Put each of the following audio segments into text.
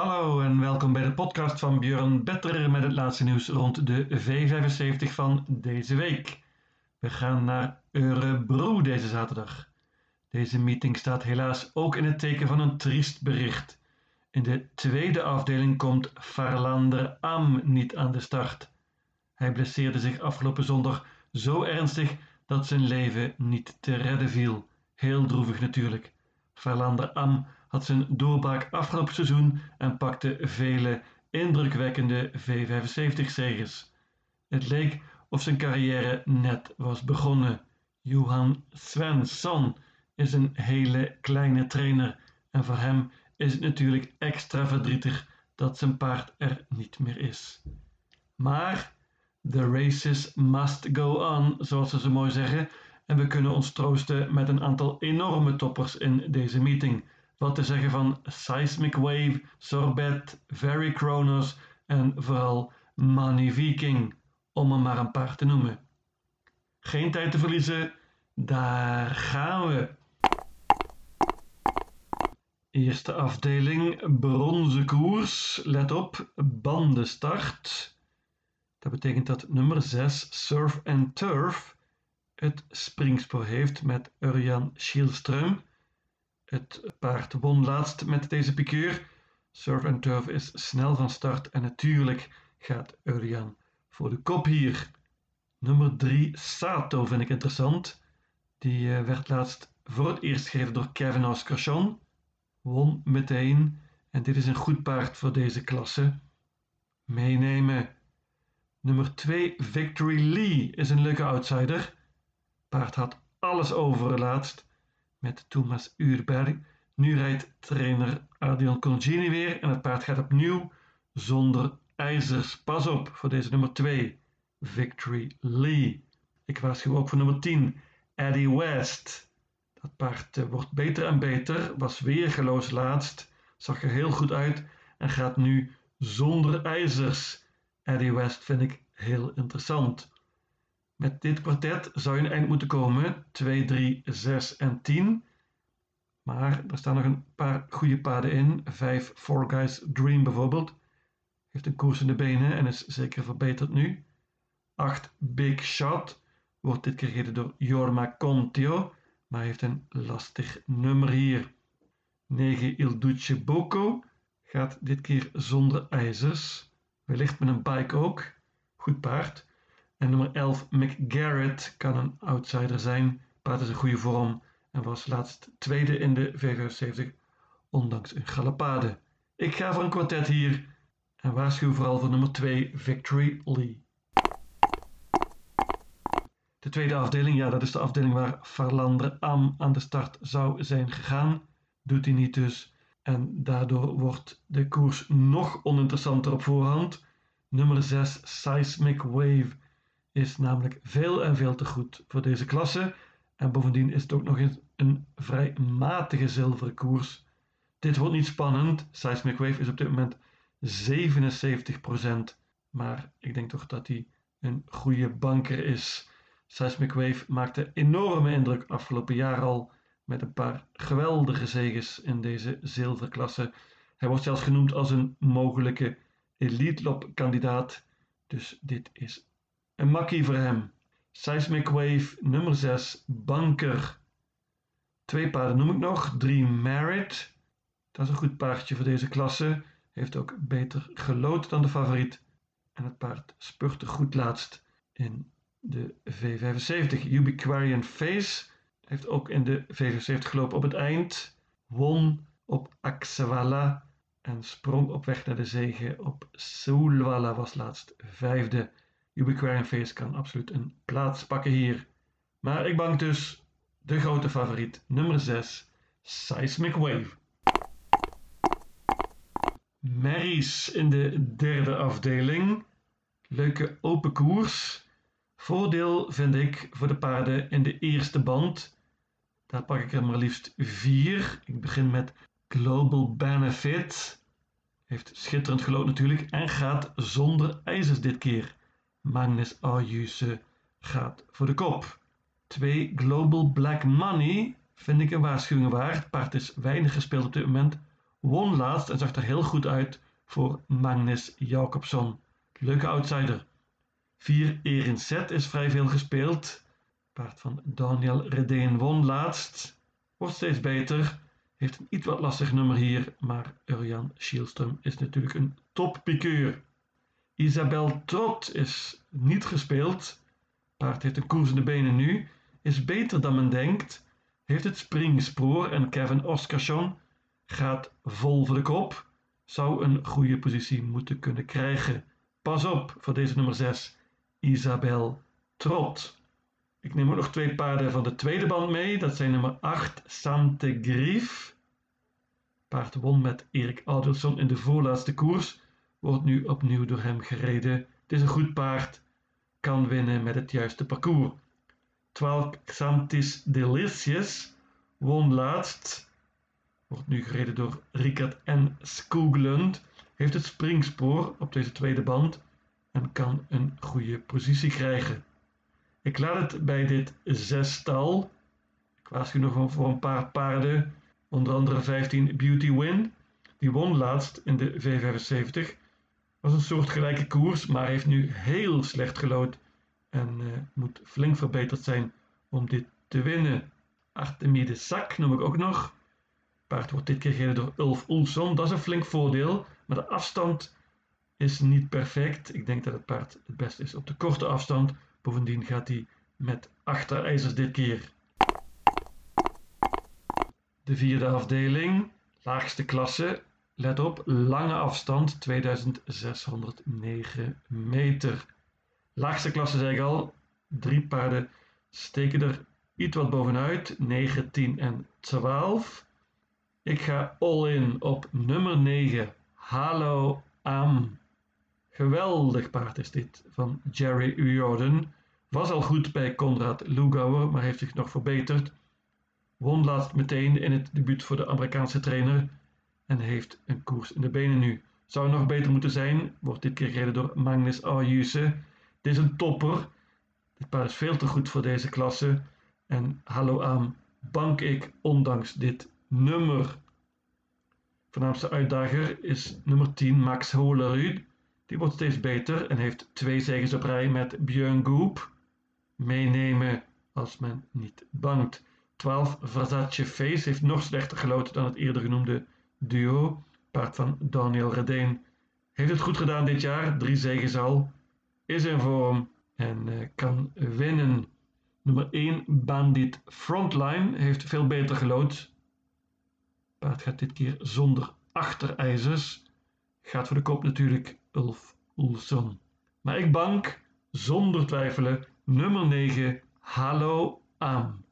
Hallo en welkom bij de podcast van Björn Better met het laatste nieuws rond de V75 van deze week. We gaan naar Örebro deze zaterdag. Deze meeting staat helaas ook in het teken van een triest bericht. In de tweede afdeling komt Farlander Am niet aan de start. Hij blesseerde zich afgelopen zondag zo ernstig dat zijn leven niet te redden viel. Heel droevig natuurlijk. Farlander Am had zijn doorbraak afgelopen seizoen en pakte vele indrukwekkende V75-zegens. Het leek of zijn carrière net was begonnen. Johan Svensson is een hele kleine trainer en voor hem is het natuurlijk extra verdrietig dat zijn paard er niet meer is. Maar the races must go on, zoals ze zo mooi zeggen, en we kunnen ons troosten met een aantal enorme toppers in deze meeting. Wat te zeggen van Seismic Wave, Sorbet, Very Kronos en vooral Money Viking, om er maar een paar te noemen. Geen tijd te verliezen, daar gaan we. Eerste afdeling, bronzen koers. Let op, bandenstart. Dat betekent dat nummer 6, Surf and Turf, het springspoor heeft met Urjan Schielström. Het paard won laatst met deze piqueur. Surf and Turf is snel van start en natuurlijk gaat Urjan voor de kop hier. Nummer 3, Sato, vind ik interessant. Die eh, werd laatst voor het eerst gegeven door Kevin Oscarsson. Won meteen en dit is een goed paard voor deze klasse. Meenemen. Nummer 2, Victory Lee, is een leuke outsider. Paard had alles over laatst met Thomas Uurberg. Nu rijdt trainer Adrian Colgini weer en het paard gaat opnieuw zonder ijzers. Pas op voor deze nummer 2, Victory Lee. Ik waarschuw ook voor nummer 10, Eddie West. Dat paard eh, wordt beter en beter, was weergeloos laatst, zag er heel goed uit en gaat nu zonder ijzers. Eddie West vind ik heel interessant. Met dit kwartet zou je een eind moeten komen, 2, 3, 6 en 10. Maar er staan nog een paar goede paden in. 5 Four Guys Dream bijvoorbeeld. Heeft een koers in de benen en is zeker verbeterd nu. 8 Big Shot wordt dit keer gereden door Jorma Contio, maar heeft een lastig nummer hier. 9 Il Duce gaat dit keer zonder ijzers. Wellicht met een bike ook. Goed paard. En nummer 11 McGarrett kan een outsider zijn. Paard is in goede vorm en was laatst tweede in de V75, ondanks een galopade. Ik ga voor een kwartet hier en waarschuw vooral voor nummer 2 Victory Lee. De tweede afdeling, ja, dat is de afdeling waar Farlander Am aan de start zou zijn gegaan. Doet hij niet dus. En daardoor wordt de koers nog oninteressanter op voorhand. Nummer 6 Seismic Wave is namelijk veel en veel te goed voor deze klasse. En bovendien is het ook nog eens een vrij matige zilveren koers. Dit wordt niet spannend. Seismic Wave is op dit moment 77%. Maar ik denk toch dat hij een goede banker is. Seismic Wave maakte enorme indruk afgelopen jaar al met een paar geweldige zegens in deze zilverklasse. Hij wordt zelfs genoemd als een mogelijke elite kandidaat. Dus dit is een makkie voor hem. Seismic Wave nummer 6, Banker. Twee paarden noem ik nog. 3 Merit. Dat is een goed paardje voor deze klasse. Heeft ook beter gelood dan de favoriet. En het paard spurte goed laatst in de V75. Ubiquarian Face heeft ook in de V75 gelopen op het eind. Won op Axewala en sprong op weg naar de zege op Soulwala was laatst vijfde. Ubiquarian Face kan absoluut een plaats pakken hier. Maar ik bank dus de grote favoriet, nummer 6, Seismic Wave. Marys in de derde afdeling. Leuke open koers. Voordeel vind ik voor de paarden in de eerste band. Daar pak ik er maar liefst vier. Ik begin met Global Benefit. Heeft schitterend gelood natuurlijk en gaat zonder ijzers dit keer. Magnus Ayuse gaat voor de kop. 2 Global Black Money vind ik een waarschuwing waard. Paard is weinig gespeeld op dit moment. won laatst en zag er heel goed uit voor Magnus Jacobson. Leuke outsider. 4 Erin Set is vrij veel gespeeld. Paard van Daniel Redeen won laatst. Wordt steeds beter. Heeft een iets wat lastig nummer hier, maar Urjan Schielström is natuurlijk een toppikeur. Isabel Trot is niet gespeeld. Paard heeft een koers in de benen nu. Is beter dan men denkt. Heeft het springspoor en Kevin Oskarsson gaat vol voor de kop. Zou een goede positie moeten kunnen krijgen. Pas op voor deze nummer 6, Isabel Trot. Ik neem ook nog twee paarden van de tweede band mee. Dat zijn nummer 8, Sante Grief. Paard won met Erik Adelsson in de voorlaatste koers. Wordt nu opnieuw door hem gereden. Het is een goed paard. Kan winnen met het juiste parcours. 12 Xantis Delicious won laatst. Wordt nu gereden door Richard N. Skoglund. Heeft het springspoor op deze tweede band en kan een goede positie krijgen. Ik laat het bij dit zestal. Ik waarschuw nog voor een paar paarden, onder andere 15 Beauty Win. Die won laatst in de V75. Was een soort gelijke koers, maar heeft nu heel slecht gelood en uh, moet flink verbeterd zijn om dit te winnen. Artemide Sak noem ik ook nog. Paard wordt dit keer gereden door Ulf Oelson. Dat is een flink voordeel, maar de afstand is niet perfect. Ik denk dat het paard het beste is op de korte afstand. Bovendien gaat hij met achterijzers dit keer. De vierde afdeling, laagste klasse. Let op, lange afstand 2609 meter. Laagste klasse zeg ik al, drie paarden steken er iets wat bovenuit, 9, 10 en 12. Ik ga all in op nummer 9, Hallo Am. Geweldig paard is dit van Jerry Jordan. Was al goed bij Konrad Lugauer, maar heeft zich nog verbeterd. Won laatst meteen in het debuut voor de Amerikaanse trainer en heeft een koers in de benen nu. Zou nog beter moeten zijn, wordt dit keer gereden door Magnus Ayuse. Dit is een topper. Dit paard is veel te goed voor deze klasse. En hallo aan, bank ik ondanks dit nummer. Voornaamste uitdager is nummer 10 Max Holerud. Die wordt steeds beter en heeft twee zegens op rij met Björn Goop. Meenemen als men niet bangt. 12 Versace Face heeft nog slechter geloten dan het eerder genoemde duo. Paard van Daniel Redeen. Heeft het goed gedaan dit jaar, drie zegens al. Is in vorm en uh, kan winnen. Nummer 1 Bandit Frontline heeft veel beter gelood. Paard gaat dit keer zonder achterijzers. Gaat voor de kop natuurlijk Ulf Oelson. Maar ik bank zonder twijfelen nummer 9 Hallo aan.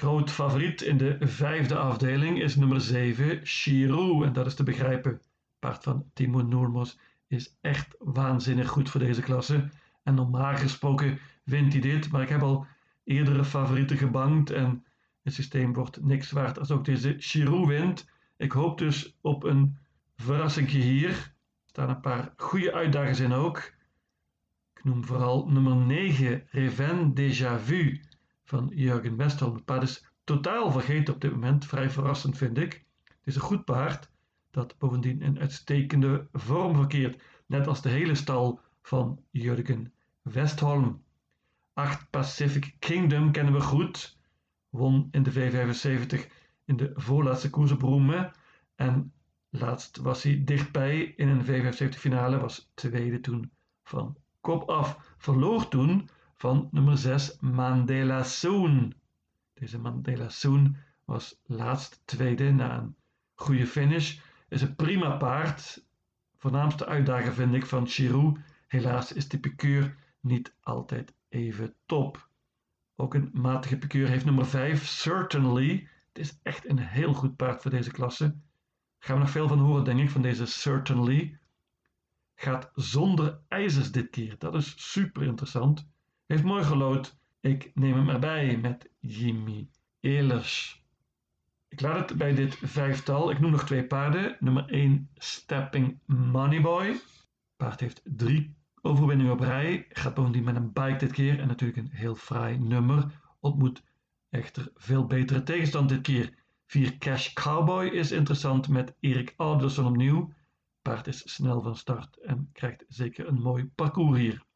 Groot favoriet in de vijfde afdeling is nummer 7 Chirou en dat is te begrijpen. Paard van Timo Noormos is echt waanzinnig goed voor deze klasse. En normaal gesproken wint hij dit, maar ik heb al eerdere favorieten gebankt en het systeem wordt niks waard als ook deze Chirou wint. Ik hoop dus op een verrassingje hier. Er staan een paar goede uitdagers in ook. Ik noem vooral nummer 9, Reven Déjà Vu van Jurgen Westholm. Het paard is totaal vergeten op dit moment, vrij verrassend vind ik. Het is een goed paard dat bovendien in uitstekende vorm verkeert, net als de hele stal van Jurgen Westholm. 8 Pacific Kingdom kennen we goed. Won in de V75 in de voorlaatste koers op Roemen. En laatst was hij dichtbij in een V75 finale, was tweede toen van kop af. Verloor toen van nummer 6 Mandela Soon. Deze Mandela Soon was laatst tweede na een goede finish. Is een prima paard. Voornaamste uitdager vind ik van Chirou. Helaas is de piqueur niet altijd even top. Ook een matige piqueur heeft nummer 5, Certainly. Het is echt een heel goed paard voor deze klasse. Daar gaan we nog veel van horen, denk ik, van deze Certainly. Gaat zonder ijzers dit keer. Dat is super interessant. Heeft mooi gelood. Ik neem hem erbij met Jimmy Ehlers. Ik laat het bij dit vijftal. Ik noem nog twee paarden. Nummer 1 Stepping Moneyboy. Paard heeft drie overwinningen op rij. Gaat bovendien met een bike dit keer. En natuurlijk een heel fraai nummer. Ontmoet echter veel betere tegenstand dit keer. 4 Cash Cowboy is interessant met Erik Alderson opnieuw. Paard is snel van start en krijgt zeker een mooi parcours hier.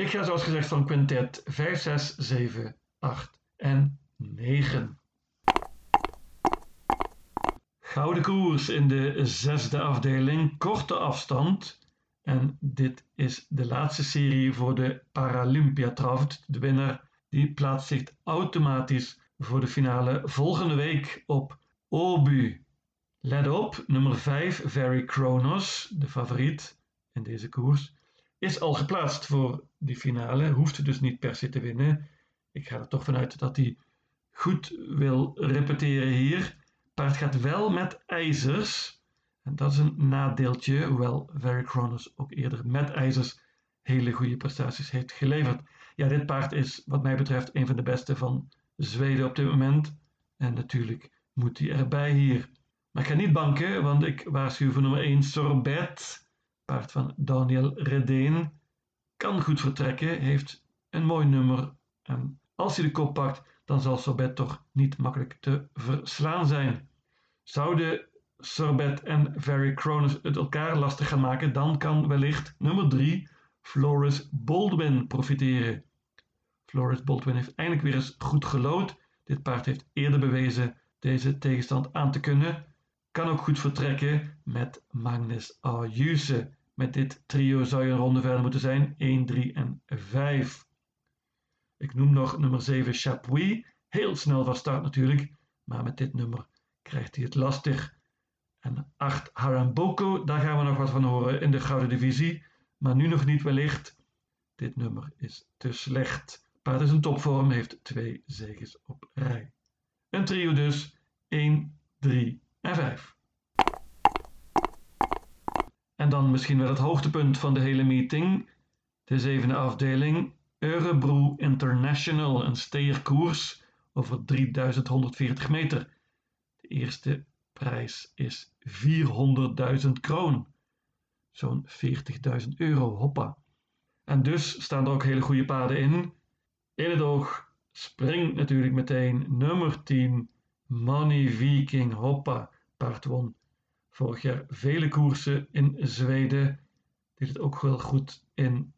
Ik ga zoals gezegd van quintet 5, 6, 7, 8 en 9. Gouden koers in de zesde afdeling, korte afstand. En dit is de laatste serie voor de Paralympia Draft. De winnaar die plaatst zich automatisch voor de finale volgende week op Obu. Let op, nummer 5, Very Kronos, de favoriet in deze koers, is al geplaatst voor die finale. Hoeft dus niet per se te winnen. Ik ga er toch vanuit dat hij goed wil repeteren hier. Paard gaat wel met ijzers. En dat is een nadeeltje, hoewel Very Kronos ook eerder met ijzers hele goede prestaties heeft geleverd. Ja, dit paard is wat mij betreft een van de beste van Zweden op dit moment. En natuurlijk moet hij erbij hier. Maar ik ga niet banken, want ik waarschuw voor nummer 1 Sorbet. Paard van Daniel Redeen. Kan goed vertrekken, heeft een mooi nummer. En als hij de kop pakt, dan zal Sorbet toch niet makkelijk te verslaan zijn. Zouden Sorbet en Very Cronus het elkaar lastig gaan maken, dan kan wellicht nummer 3 Floris Baldwin profiteren. Floris Baldwin heeft eindelijk weer eens goed gelood. Dit paard heeft eerder bewezen deze tegenstand aan te kunnen. Kan ook goed vertrekken met Magnus Ayuse. Met dit trio zou je een ronde verder moeten zijn. 1, 3 en 5. Ik noem nog nummer 7 Chapuis. Heel snel van start natuurlijk. Maar met dit nummer krijgt hij het lastig. En 8 Haramboko, daar gaan we nog wat van horen in de gouden divisie. Maar nu nog niet wellicht. Dit nummer is te slecht. Paard is een topvorm, heeft twee zegens op rij. Een trio dus, 1, 3 en 5. En dan misschien wel het hoogtepunt van de hele meeting. De zevende afdeling, Eurebro International, een steerkoers over 3140 meter. De eerste prijs is 400.000 kroon. Zo'n 40.000 euro, hoppa. En dus staan er ook hele goede paarden in. In het oog springt natuurlijk meteen nummer 10, Money Viking, hoppa. Paard won vorig jaar vele koersen in Zweden. Deed het ook wel goed in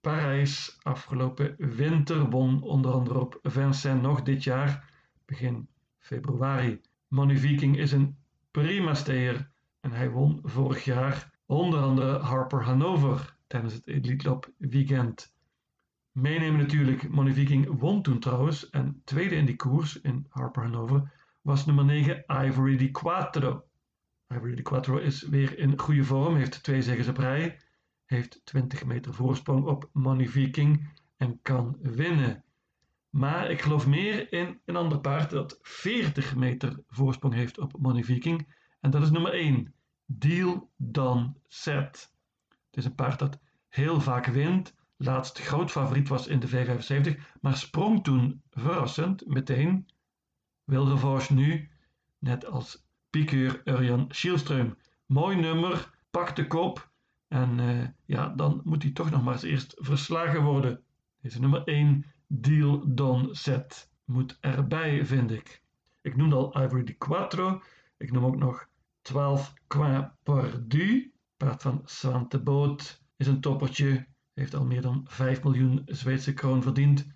Parijs. Afgelopen winter won onder andere op Vincennes nog dit jaar, begin februari. Money Viking is een prima steer en hij won vorig jaar onder andere Harper Hanover tijdens het Elite weekend. Meenemen natuurlijk, Money Viking won toen trouwens en tweede in die koers in Harper Hanover was nummer 9 Ivory di Quattro. Ivory di Quattro is weer in goede vorm, heeft twee zegens op rij, heeft 20 meter voorsprong op Money Viking en kan winnen. Maar ik geloof meer in een ander paard dat 40 meter voorsprong heeft op Money Viking. En dat is nummer 1. Deal Done Set. Het is een paard dat heel vaak wint. Laatst groot favoriet was in de V75, maar sprong toen verrassend meteen. Wilgevorst nu, net als piqueur Urjan Schielström. Mooi nummer, pak de kop. En uh, ja, dan moet hij toch nog maar eens eerst verslagen worden. Deze nummer 1 Deal Don Set moet erbij, vind ik. Ik noemde al Ivory di Quattro. Ik noem ook nog 12 Qua Perdu. Paard van Swante Boot is een toppertje. Heeft al meer dan 5 miljoen Zweedse kroon verdiend.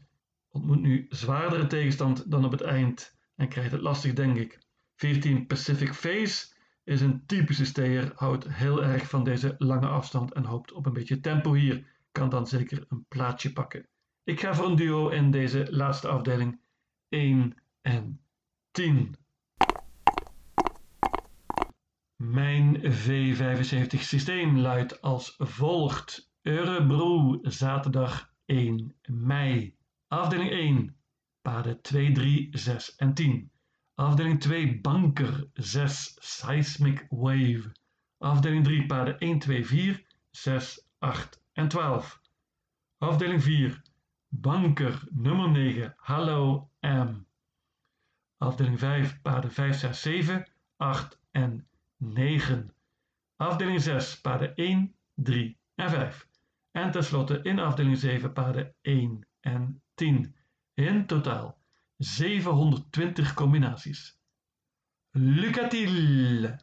Ontmoet nu zwaardere tegenstand dan op het eind. En krijgt het lastig, denk ik. 14 Pacific Face is een typische steer. Houdt heel erg van deze lange afstand en hoopt op een beetje tempo hier. Kan dan zeker een plaatsje pakken. Ik ga voor een duo in deze laatste afdeling 1 en 10. Mijn V75 systeem luidt als volgt. Eurebro, zaterdag 1 mei. Afdeling 1, paden 2, 3, 6 en 10. Afdeling 2, banker 6, seismic wave. Afdeling 3, paden 1, 2, 4, 6, 8 en 12. Afdeling 4, Banker nummer 9, Hallo M. Afdeling 5, paden 5, 6, 7, 8 en 9. Afdeling 6, paden 1, 3 en 5. En tenslotte in afdeling 7 paden 1 en 10. In totaal 720 combinaties. Lucatil.